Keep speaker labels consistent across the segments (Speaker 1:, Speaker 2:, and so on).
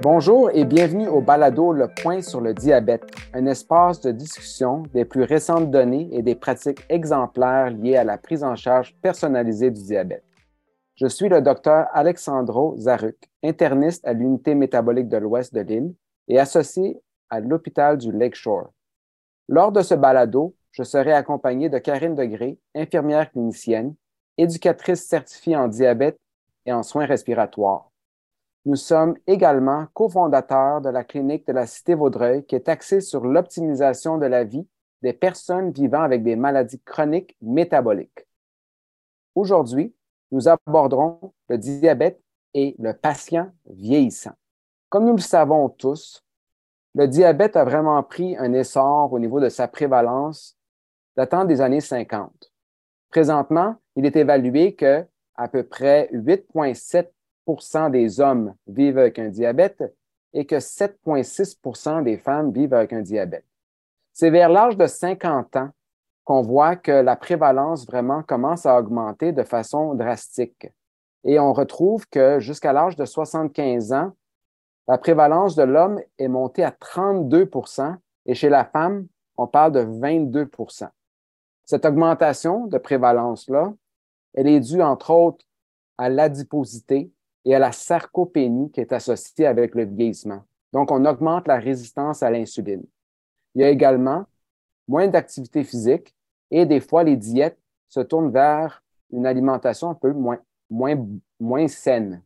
Speaker 1: Bonjour et bienvenue au balado Le Point sur le diabète, un espace de discussion des plus récentes données et des pratiques exemplaires liées à la prise en charge personnalisée du diabète. Je suis le docteur Alexandro Zaruc, interniste à l'unité métabolique de l'Ouest de l'île et associé à l'hôpital du Lakeshore. Lors de ce balado, je serai accompagné de Karine Degré, infirmière clinicienne, éducatrice certifiée en diabète et en soins respiratoires. Nous sommes également cofondateurs de la clinique de la Cité Vaudreuil qui est axée sur l'optimisation de la vie des personnes vivant avec des maladies chroniques métaboliques. Aujourd'hui, nous aborderons le diabète et le patient vieillissant. Comme nous le savons tous, le diabète a vraiment pris un essor au niveau de sa prévalence datant des années 50. Présentement, il est évalué que à peu près 8,7 des hommes vivent avec un diabète et que 7,6% des femmes vivent avec un diabète. C'est vers l'âge de 50 ans qu'on voit que la prévalence vraiment commence à augmenter de façon drastique. Et on retrouve que jusqu'à l'âge de 75 ans, la prévalence de l'homme est montée à 32% et chez la femme, on parle de 22% Cette augmentation de prévalence-là, elle est due entre autres à l'adiposité et à la sarcopénie qui est associée avec le vieillissement. Donc, on augmente la résistance à l'insuline. Il y a également moins d'activité physique et des fois, les diètes se tournent vers une alimentation un peu moins, moins, moins saine.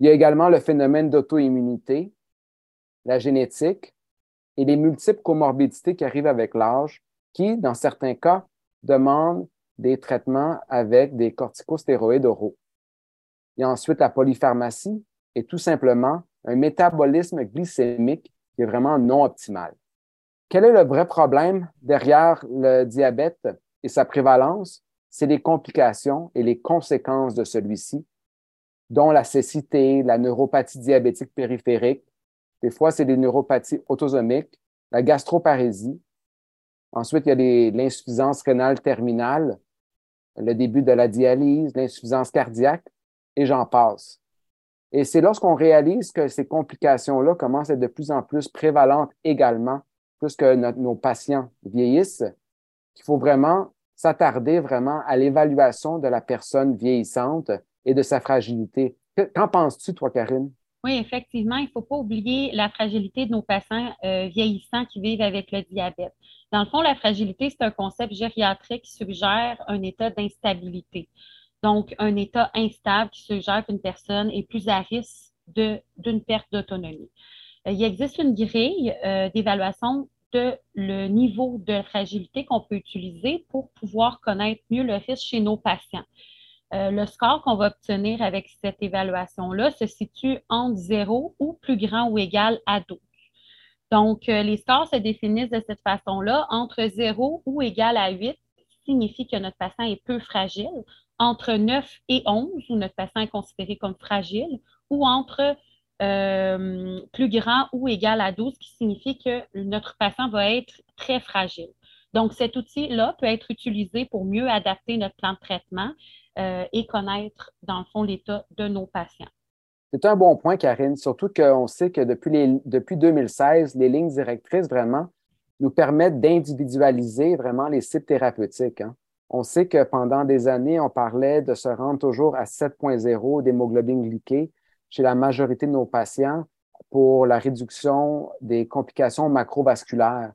Speaker 1: Il y a également le phénomène d'auto-immunité, la génétique et les multiples comorbidités qui arrivent avec l'âge, qui, dans certains cas, demandent des traitements avec des corticostéroïdes oraux. A ensuite la polypharmacie et tout simplement un métabolisme glycémique qui est vraiment non optimal. Quel est le vrai problème derrière le diabète et sa prévalence? C'est les complications et les conséquences de celui-ci, dont la cécité, la neuropathie diabétique périphérique. Des fois, c'est des neuropathies autosomiques, la gastroparésie. Ensuite, il y a l'insuffisance rénale terminale, le début de la dialyse, l'insuffisance cardiaque, et j'en passe. Et c'est lorsqu'on réalise que ces complications-là commencent à être de plus en plus prévalentes également plus que nos patients vieillissent, qu'il faut vraiment s'attarder vraiment à l'évaluation de la personne vieillissante et de sa fragilité. Qu'en penses-tu, toi, Karine?
Speaker 2: Oui, effectivement, il ne faut pas oublier la fragilité de nos patients euh, vieillissants qui vivent avec le diabète. Dans le fond, la fragilité, c'est un concept gériatrique qui suggère un état d'instabilité. Donc, un état instable qui suggère qu'une personne est plus à risque d'une perte d'autonomie. Euh, il existe une grille euh, d'évaluation de le niveau de fragilité qu'on peut utiliser pour pouvoir connaître mieux le risque chez nos patients. Euh, le score qu'on va obtenir avec cette évaluation-là se situe entre 0 ou plus grand ou égal à 12. Donc, les scores se définissent de cette façon-là. Entre 0 ou égal à 8 signifie que notre patient est peu fragile. Entre 9 et 11, où notre patient est considéré comme fragile, ou entre euh, plus grand ou égal à 12, qui signifie que notre patient va être très fragile. Donc, cet outil-là peut être utilisé pour mieux adapter notre plan de traitement euh, et connaître, dans le fond, l'état de nos patients.
Speaker 1: C'est un bon point, Karine, surtout qu'on sait que depuis, depuis 2016, les lignes directrices vraiment nous permettent d'individualiser vraiment les sites thérapeutiques. Hein. On sait que pendant des années, on parlait de se rendre toujours à 7.0 d'hémoglobine glyquée chez la majorité de nos patients pour la réduction des complications macrovasculaires.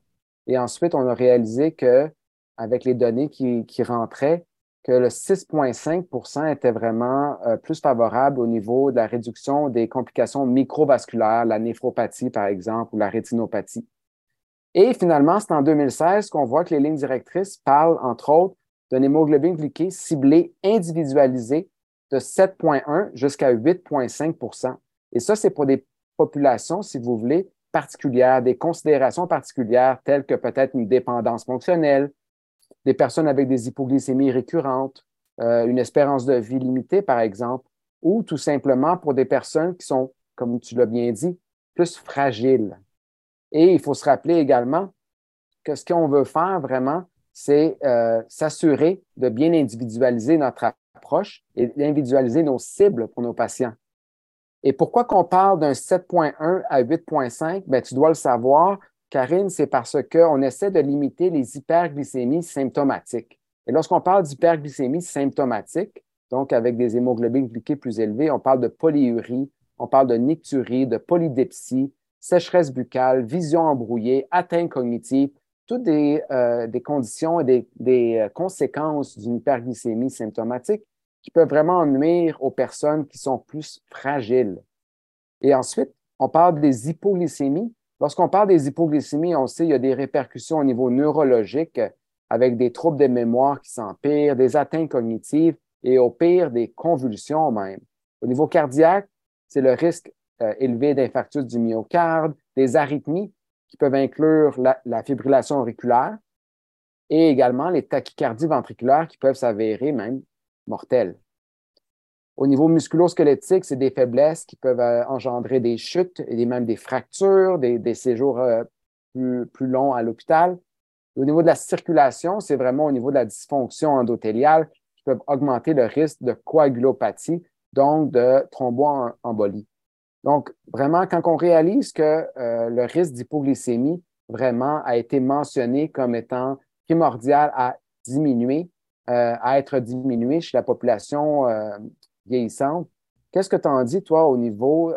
Speaker 1: Et ensuite, on a réalisé que, avec les données qui, rentraient, que le 6,5% était vraiment euh, plus favorable au niveau de la réduction des complications microvasculaires, la néphropathie, par exemple, ou la rétinopathie. Et finalement, c'est en 2016 qu'on voit que les lignes directrices parlent, entre autres, d'un hémoglobine glyquée ciblé, individualisé de 7,1 jusqu'à 8,5% Et ça, c'est pour des populations, si vous voulez, particulières, des considérations particulières telles que peut-être une dépendance fonctionnelle, des personnes avec des hypoglycémies récurrentes, euh, une espérance de vie limitée, par exemple, ou tout simplement pour des personnes qui sont, comme tu l'as bien dit, plus fragiles. Et il faut se rappeler également que ce qu'on veut faire vraiment, c'est euh, s'assurer de bien individualiser notre approche et d'individualiser nos cibles pour nos patients. Et pourquoi qu'on parle d'un 7.1 à 8.5? Ben, tu dois le savoir, Karine, c'est parce qu'on essaie de limiter les hyperglycémies symptomatiques. Et lorsqu'on parle d'hyperglycémie symptomatique, donc avec des hémoglobines glyquées plus élevées, on parle de polyurie, on parle de nicturie, de polydepsie, sécheresse buccale, vision embrouillée, atteinte cognitive, toutes des, euh, conditions et des, euh, conséquences d'une hyperglycémie symptomatique qui peuvent vraiment nuire aux personnes qui sont plus fragiles. Et ensuite, on parle des hypoglycémies. Lorsqu'on parle des hypoglycémies, on sait qu'il y a des répercussions au niveau neurologique avec des troubles de mémoire qui s'empirent, des atteintes cognitives et au pire des convulsions même. Au niveau cardiaque, c'est le risque euh, élevé d'infarctus du myocarde, des arythmies qui peuvent inclure la, fibrillation auriculaire et également les tachycardies ventriculaires qui peuvent s'avérer même mortelles. Au niveau musculo-squelettique, c'est des faiblesses qui peuvent euh, engendrer des chutes et même des fractures, des, séjours euh, plus, plus, longs à l'hôpital. Au niveau de la circulation, c'est vraiment au niveau de la dysfonction endothéliale qui peuvent augmenter le risque de coagulopathie, donc de thromboembolie. Donc, vraiment, quand on réalise que euh, le risque d'hypoglycémie vraiment a été mentionné comme étant primordial à diminuer, euh, à être diminué chez la population euh, vieillissante, qu'est-ce que tu en dis, toi, au niveau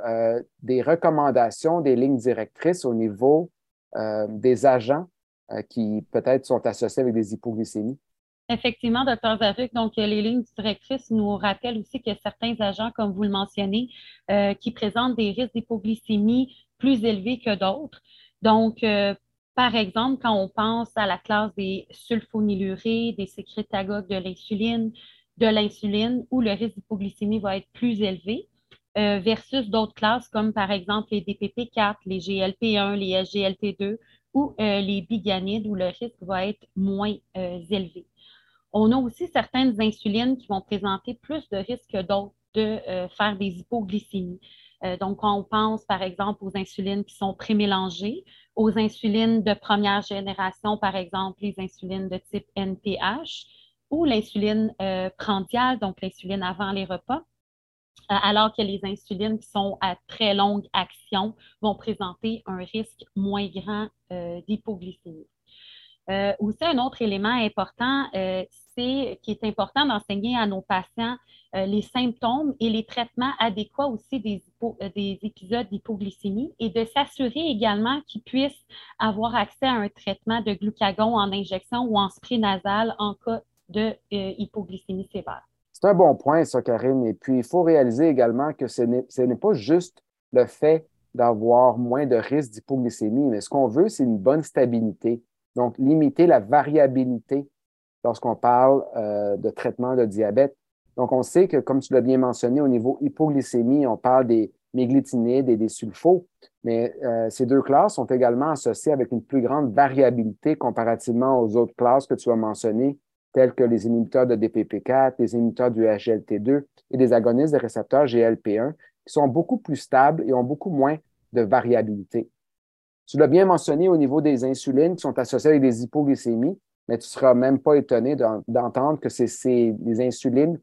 Speaker 1: des recommandations, des lignes directrices, au niveau des agents qui peut-être sont associés avec des hypoglycémies?
Speaker 2: Effectivement, docteur Zavik, donc les lignes directrices nous rappellent aussi que certains agents, comme vous le mentionnez, euh, qui présentent des risques d'hypoglycémie plus élevés que d'autres. Donc, euh, par exemple, quand on pense à la classe des sulfonylurés, des sécrétagogues de l'insuline, de l'insuline, où le risque d'hypoglycémie va être plus élevé, euh, versus d'autres classes comme par exemple les DPP4, les GLP1, les SGLT2 ou les biganides, où le risque va être moins élevé. On a aussi certaines insulines qui vont présenter plus de risques que d'autres de euh, faire des hypoglycémies. Euh, donc, on pense par exemple aux insulines qui sont prémélangées, aux insulines de première génération, par exemple les insulines de type NPH, ou l'insuline euh, prandiale, donc l'insuline avant les repas, alors que les insulines qui sont à très longue action vont présenter un risque moins grand d'hypoglycémie. Euh, aussi, un autre élément important, euh, c'est qui est important d'enseigner à nos patients euh, les symptômes et les traitements adéquats aussi des, des épisodes d'hypoglycémie et de s'assurer également qu'ils puissent avoir accès à un traitement de glucagon en injection ou en spray nasal en cas de hypoglycémie sévère.
Speaker 1: C'est un bon point, ça, Karine. Et puis, il faut réaliser également que ce n'est pas juste le fait d'avoir moins de risques d'hypoglycémie, mais ce qu'on veut, c'est une bonne stabilité. Donc, limiter la variabilité lorsqu'on parle euh, de traitement de diabète. Donc, on sait que, comme tu l'as bien mentionné, au niveau hypoglycémie, on parle des méglytinides et des sulfos, mais euh, ces deux classes sont également associées avec une plus grande variabilité comparativement aux autres classes que tu as mentionnées, telles que les inhibiteurs de DPP4, les inhibiteurs du HLT2 et des agonistes des récepteurs GLP1, qui sont beaucoup plus stables et ont beaucoup moins de variabilité. Tu l'as bien mentionné au niveau des insulines qui sont associées avec des hypoglycémies, mais tu ne seras même pas étonné d'entendre que c'est des insulines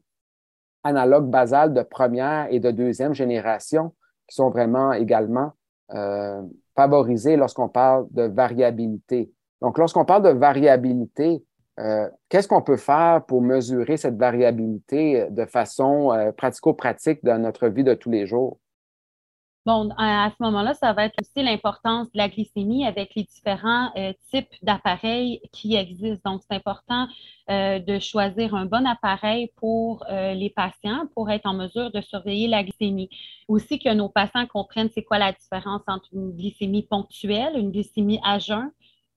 Speaker 1: analogues basales de première et de deuxième génération qui sont vraiment également euh, favorisées lorsqu'on parle de variabilité. Donc, lorsqu'on parle de variabilité, euh, qu'est-ce qu'on peut faire pour mesurer cette variabilité de façon euh, pratico-pratique dans notre vie de tous les jours?
Speaker 2: Bon, à, ce moment-là, ça va être aussi l'importance de la glycémie avec les différents euh, types d'appareils qui existent. Donc, c'est important euh, de choisir un bon appareil pour euh, les patients pour être en mesure de surveiller la glycémie. Aussi que nos patients comprennent c'est quoi la différence entre une glycémie ponctuelle, une glycémie à jeun,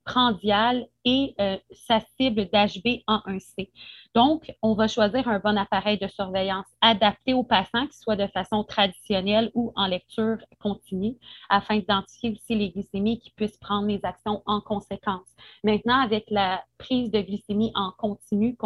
Speaker 2: prandiale et sa cible d'HB1C. Donc, on va choisir un bon appareil de surveillance adapté aux patients, qui soit de façon traditionnelle ou en lecture continue, afin d'identifier aussi les glycémies qui puissent prendre les actions en conséquence. Maintenant, avec la prise de glycémie en continu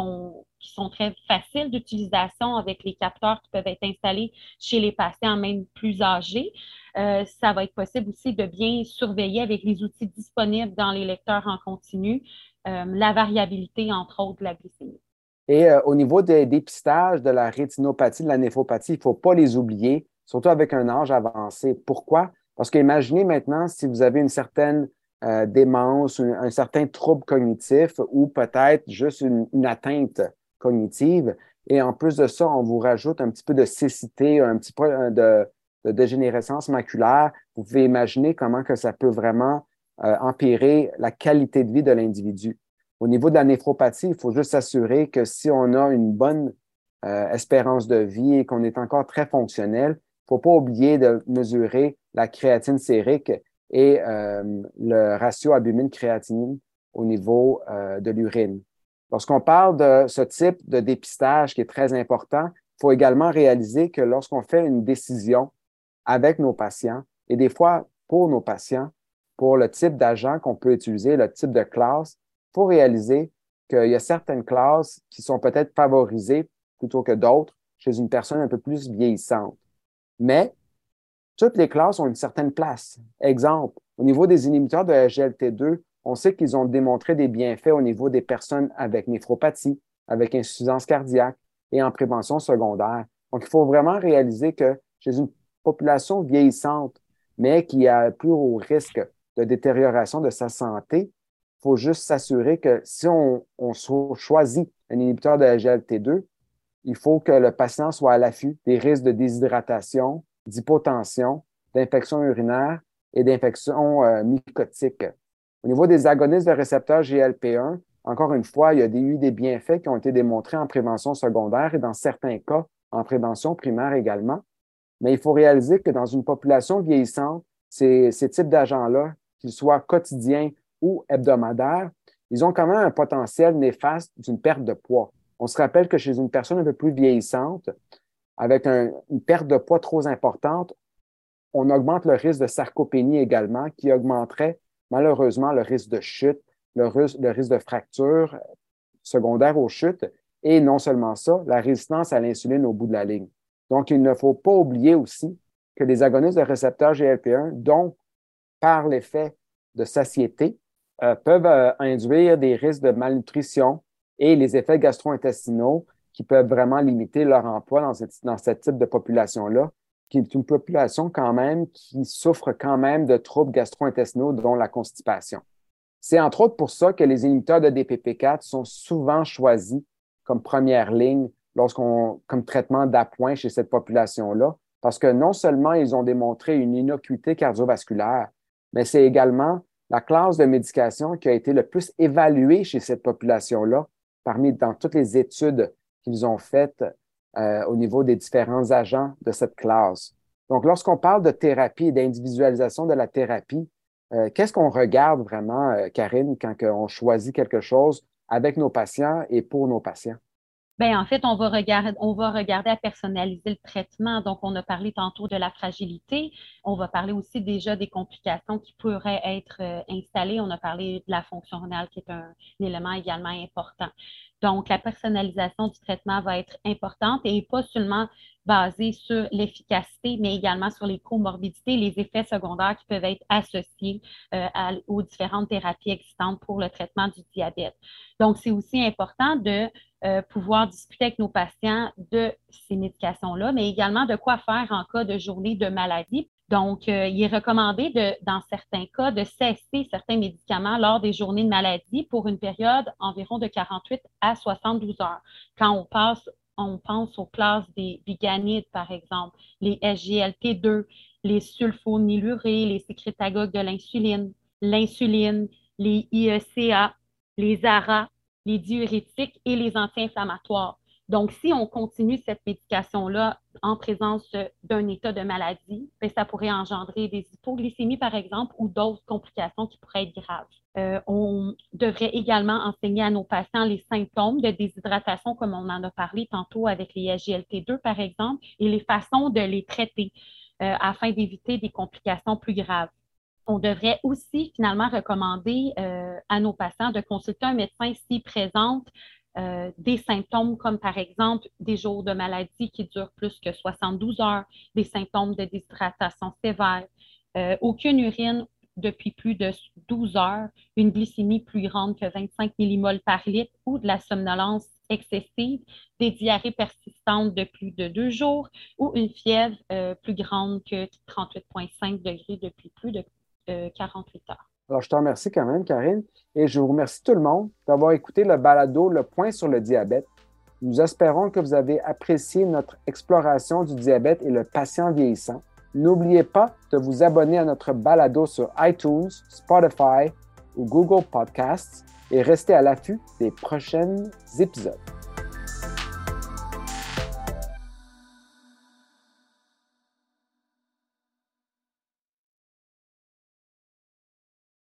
Speaker 2: qui sont très faciles d'utilisation avec les capteurs qui peuvent être installés chez les patients même plus âgés, euh, ça va être possible aussi de bien surveiller avec les outils disponibles dans les lecteurs en continu euh, la variabilité, entre autres, de la glycémie.
Speaker 1: Et euh, au niveau des dépistages de la rétinopathie, de la néphropathie, il ne faut pas les oublier. surtout avec un âge avancé. Pourquoi? Parce qu'imaginez maintenant si vous avez une certaine euh, démence, un, certain trouble cognitif ou peut-être juste une, atteinte cognitive. Et en plus de ça, on vous rajoute un petit peu de cécité, un petit peu euh, de, de dégénérescence maculaire. Vous pouvez imaginer comment que ça peut vraiment euh, empirer la qualité de vie de l'individu. Au niveau de la néphropathie, il faut juste s'assurer que si on a une bonne espérance de vie et qu'on est encore très fonctionnel, il ne faut pas oublier de mesurer la créatine sérique et euh, le ratio albumine-créatinine au niveau euh, de l'urine. Lorsqu'on parle de ce type de dépistage qui est très important, il faut également réaliser que lorsqu'on fait une décision avec nos patients, et des fois pour nos patients, pour le type d'agent qu'on peut utiliser, le type de classe, il faut réaliser qu'il y a certaines classes qui sont peut-être favorisées plutôt que d'autres chez une personne un peu plus vieillissante. Mais toutes les classes ont une certaine place. Exemple, au niveau des inhibiteurs de SGLT2, on sait qu'ils ont démontré des bienfaits au niveau des personnes avec néphropathie, avec insuffisance cardiaque et en prévention secondaire. Donc, il faut vraiment réaliser que chez une population vieillissante, mais qui a plus haut risque de détérioration de sa santé, faut juste s'assurer que si on, choisit un inhibiteur de SGLT2, il faut que le patient soit à l'affût des risques de déshydratation, d'hypotension, d'infection urinaire et d'infection euh, mycotique. Au niveau des agonistes de récepteurs GLP1, encore une fois, il y a eu des bienfaits qui ont été démontrés en prévention secondaire et dans certains cas en prévention primaire également. Mais il faut réaliser que dans une population vieillissante, ces types d'agents-là, qu'ils soient quotidiens ou hebdomadaires, ils ont quand même un potentiel néfaste d'une perte de poids. On se rappelle que chez une personne un peu plus vieillissante, avec une perte de poids trop importante, on augmente le risque de sarcopénie également, qui augmenterait malheureusement le risque de chute, le, risque, de fracture secondaire aux chutes, et non seulement ça, la résistance à l'insuline au bout de la ligne. Donc, il ne faut pas oublier aussi que les agonistes de récepteurs GLP1, dont par l'effet de satiété, euh, peuvent euh, induire des risques de malnutrition et les effets gastro-intestinaux qui peuvent vraiment limiter leur emploi dans, dans ce type de population-là, qui est une population quand même qui souffre quand même de troubles gastro-intestinaux, dont la constipation. C'est entre autres pour ça que les inhibiteurs de DPP4 sont souvent choisis comme première ligne lorsqu'on, comme traitement d'appoint chez cette population-là, parce que non seulement ils ont démontré une innocuité cardiovasculaire, mais c'est également la classe de médication qui a été le plus évaluée chez cette population-là parmi dans toutes les études qu'ils ont faites euh, au niveau des différents agents de cette classe. Donc, lorsqu'on parle de thérapie et d'individualisation de la thérapie, euh, qu'est-ce qu'on regarde vraiment, euh, Karine, quand on choisit quelque chose avec nos patients et pour nos patients?
Speaker 2: Bien, en fait, on va, regarder, à personnaliser le traitement. Donc, on a parlé tantôt de la fragilité. On va parler aussi déjà des complications qui pourraient être installées. On a parlé de la fonction rénale, qui est un élément également important. Donc, la personnalisation du traitement va être importante et pas seulement basée sur l'efficacité, mais également sur les comorbidités, les effets secondaires qui peuvent être associés euh, aux différentes thérapies existantes pour le traitement du diabète. Donc, c'est aussi important de euh, pouvoir discuter avec nos patients de ces médications-là, mais également de quoi faire en cas de journée de maladie donc, euh, il est recommandé, dans certains cas, de cesser certains médicaments lors des journées de maladie pour une période environ de 48 à 72 heures. Quand on passe, on pense aux classes des biganides, par exemple, les SGLT2, les sulfonylurés, les sécrétagogues de l'insuline, l'insuline, les IECA, les ARA, les diurétiques et les anti-inflammatoires. Donc, si on continue cette médication-là en présence d'un état de maladie, bien, ça pourrait engendrer des hypoglycémies, par exemple, ou d'autres complications qui pourraient être graves. Euh, on devrait également enseigner à nos patients les symptômes de déshydratation, comme on en a parlé tantôt avec les SGLT2, par exemple, et les façons de les traiter euh, afin d'éviter des complications plus graves. On devrait aussi finalement recommander euh, à nos patients de consulter un médecin s'il présente euh, des symptômes comme par exemple des jours de maladie qui durent plus que 72 heures, des symptômes de déshydratation sévère, euh, aucune urine depuis plus de 12 heures, une glycémie plus grande que 25 millimoles par litre ou de la somnolence excessive, des diarrhées persistantes de plus de deux jours ou une fièvre euh, plus grande que 38,5 degrés depuis plus de 48 euh, heures.
Speaker 1: Alors, je te remercie quand même, Karine, et je vous remercie tout le monde d'avoir écouté le balado Le Point sur le diabète. Nous espérons que vous avez apprécié notre exploration du diabète et le patient vieillissant. N'oubliez pas de vous abonner à notre balado sur iTunes, Spotify ou Google Podcasts et restez à l'affût des prochains épisodes.